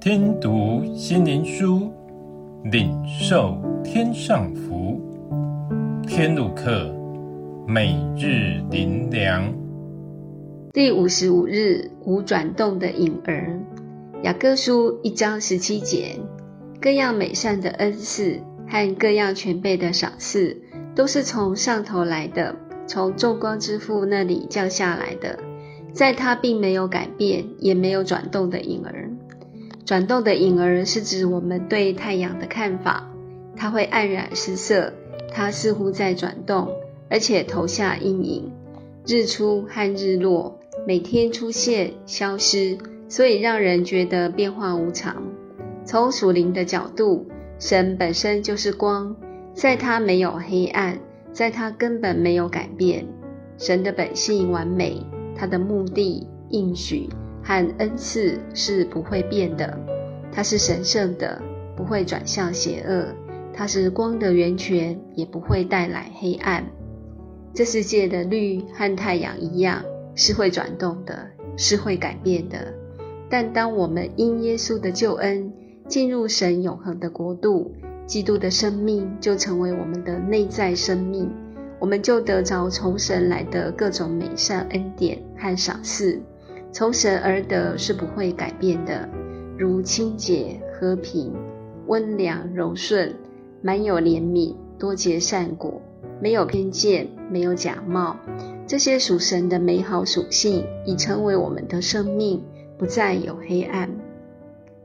听读心灵书，领受天上福。天路客，每日灵粮。第五十五日，无转动的影儿。雅各书一章十七节，各样美善的恩赐和各样全备的赏赐，都是从上头来的，从众光之父那里降下来的。在他并没有改变，也没有转动的影儿。转动的影儿是指我们对太阳的看法，它会黯然失色，它似乎在转动，而且投下阴影。日出和日落每天出现、消失，所以让人觉得变化无常。从属灵的角度，神本身就是光，在它没有黑暗，在它根本没有改变。神的本性完美，他的目的应许。和恩赐是不会变的，它是神圣的，不会转向邪恶；它是光的源泉，也不会带来黑暗。这世界的律和太阳一样，是会转动的，是会改变的。但当我们因耶稣的救恩进入神永恒的国度，基督的生命就成为我们的内在生命，我们就得着从神来的各种美善恩典和赏赐。从神而得是不会改变的，如清洁、和平、温良、柔顺，满有怜悯，多结善果，没有偏见，没有假冒。这些属神的美好属性已成为我们的生命，不再有黑暗。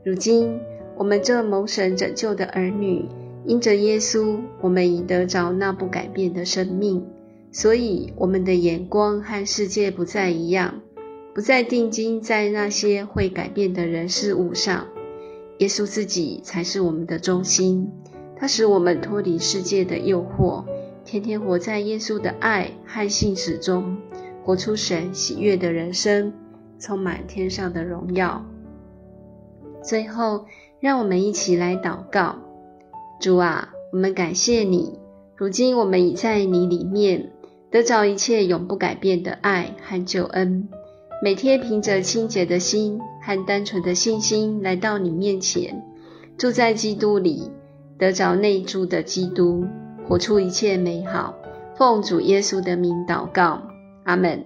如今，我们这蒙神拯救的儿女，因着耶稣，我们已得着那不改变的生命，所以我们的眼光和世界不再一样。不再定睛在那些会改变的人事物上，耶稣自己才是我们的中心。他使我们脱离世界的诱惑，天天活在耶稣的爱和信实中，活出神喜悦的人生，充满天上的荣耀。最后，让我们一起来祷告：主啊，我们感谢你，如今我们已在你里面得着一切永不改变的爱和救恩。每天凭着清洁的心和单纯的信心来到你面前，住在基督里，得着内住的基督，活出一切美好。奉主耶稣的名祷告，阿门。